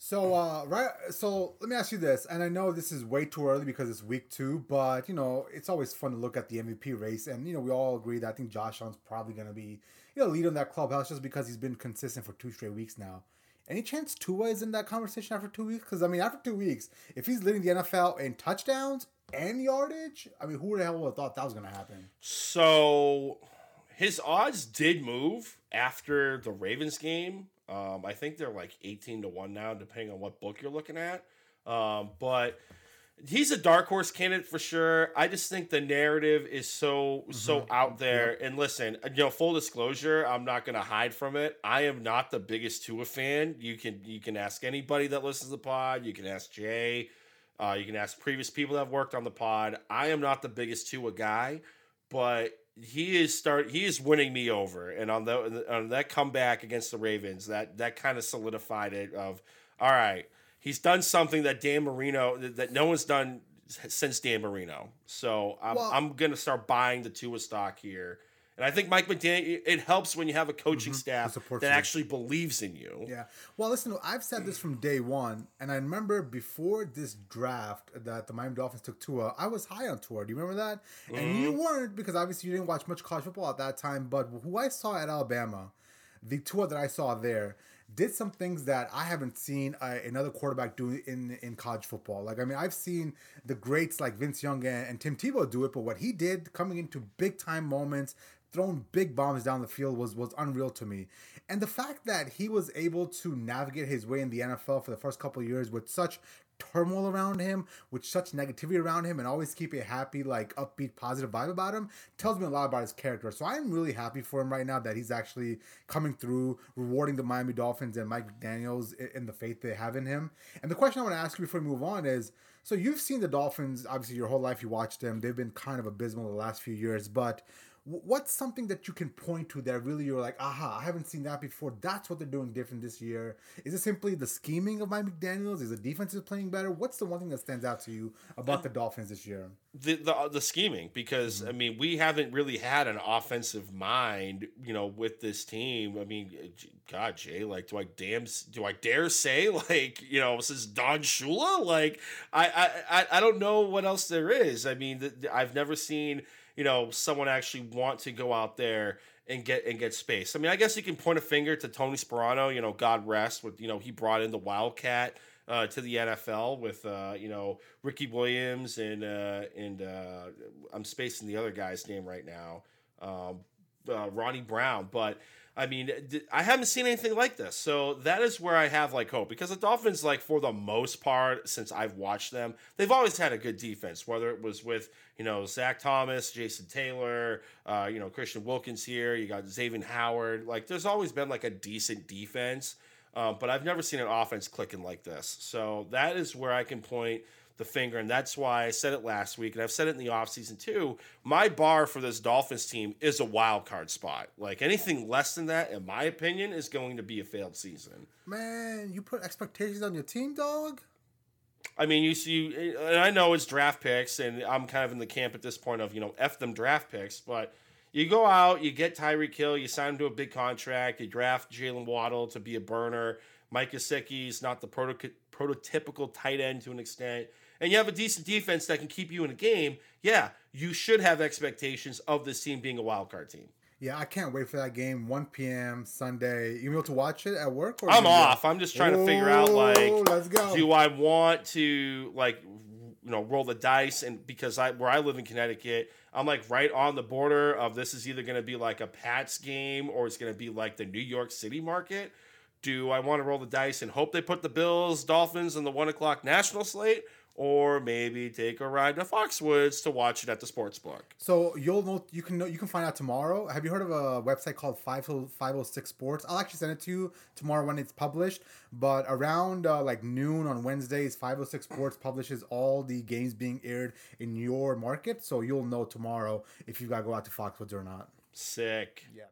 So uh, right, so let me ask you this, and I know this is way too early because it's week two, but you know it's always fun to look at the MVP race, and you know we all agree that I think Josh Allen's probably going to be you know lead in that clubhouse just because he's been consistent for two straight weeks now. Any chance Tua is in that conversation after two weeks? Because I mean, after two weeks, if he's leading the NFL in touchdowns and yardage, I mean, who the hell would have thought that was going to happen? So his odds did move after the Ravens game. Um, I think they're like 18 to 1 now, depending on what book you're looking at. Um, but he's a dark horse candidate for sure. I just think the narrative is so so Mm-hmm. out there. And listen, you know, full disclosure, I'm not gonna hide from it. I am not the biggest Tua fan. You can you can ask anybody that listens to the pod. You can ask Jay. Uh, you can ask previous people that have worked on the pod. I am not the biggest Tua guy, but he is start he is winning me over. And on the on that comeback against the Ravens, that that kind of solidified it. Of all right, he's done something that Dan Marino that no one's done since Dan Marino. So I'm Well- I'm gonna start buying the Tua stock here. And I think Mike McDaniel, it helps when you have a coaching staff Mm-hmm. supports that you. actually believes in you. Yeah. Well, listen, I've said this from day one, and I remember before this draft that the Miami Dolphins took Tua, I was high on Tua. Do you remember that? And you weren't because obviously you didn't watch much college football at that time. But who I saw at Alabama, the Tua that I saw there, did some things that I haven't seen uh, another quarterback do in in college football. Like I mean, I've seen the greats like Vince Young and, and Tim Tebow do it, but what he did coming into big time moments, throwing big bombs down the field was was unreal to me. And the fact that he was able to navigate his way in the NFL for the first couple years with such turmoil around him, with such negativity around him, and always keep a happy, like upbeat, positive vibe about him, tells me a lot about his character. So I'm really happy for him right now that he's actually coming through, rewarding the Miami Dolphins and Mike McDaniels in the faith they have in him. And the question I want to ask you before we move on is so you've seen the Dolphins, obviously, your whole life you watched them. They've been kind of abysmal the last few years, but what's something that you can point to that really you're like, aha, I haven't seen that before. That's what they're doing different this year. Is it simply the scheming of Mike McDaniels? Is the defense is playing better? What's the one thing that stands out to you about the Dolphins this year? the the, the scheming because Mm-hmm. I mean we haven't really had an offensive mind you know with this team I mean God Jay like do I damn do I dare say like you know this is Don Shula like I I I- don't know what else there is I mean th- th- I've never seen you know someone actually want to go out there and get and get space. I mean I guess you can point a finger to Tony Sparano you know God rest with you know he brought in the Wildcat uh, to the NFL with uh, you know Ricky Williams and uh, and uh, I'm spacing the other guy's name right now, um, uh, Ronnie Brown. But I mean, I haven't seen anything like this, so that is where I have like hope because the Dolphins, like for the most part, since I've watched them, they've always had a good defense. Whether it was with you know Zach Thomas, Jason Taylor, uh, you know Christian Wilkins here, you got Xavier Howard. Like, there's always been like a decent defense. Um, but I've never seen an offense clicking like this. So that is where I can point the finger. And that's why I said it last week. And I've said it in the offseason too. My bar for this Dolphins team is a wild card spot. Like anything less than that, in my opinion, is going to be a failed season. Man, you put expectations on your team, dog? I mean, you see, and I know it's draft picks, and I'm kind of in the camp at this point of, you know, F them draft picks, but you go out, you get Tyreek Hill, you sign him to a big contract, you draft Jaylen Waddle to be a burner. Mike Gesicki's not the proto- prototypical tight end to an extent, and you have a decent defense that can keep you in a game. Yeah, you should have expectations of this team being a wild card team. Yeah, I can't wait for that game. 1 p.m. Sunday. You able to watch it at work? Or I'm off. I'm just trying to figure out like let's go. do I want to like you know roll the dice and because I where I live in Connecticut, I'm like right on the border of this is either going to be like a Pats game or it's going to be like the New York City market. Do I want to roll the dice and hope they put the Bills, Dolphins, in the one o'clock national slate, or maybe take a ride to Foxwoods to watch it at the sports book? So you'll know you can know you can find out tomorrow. Have you heard of a website called 506 Sports? I'll actually send it to you tomorrow when it's published. But around uh, like noon on Wednesdays, 506 Sports publishes all the games being aired in your market. So you'll know tomorrow if you gotta go out to Foxwoods or not. Sick. Yeah.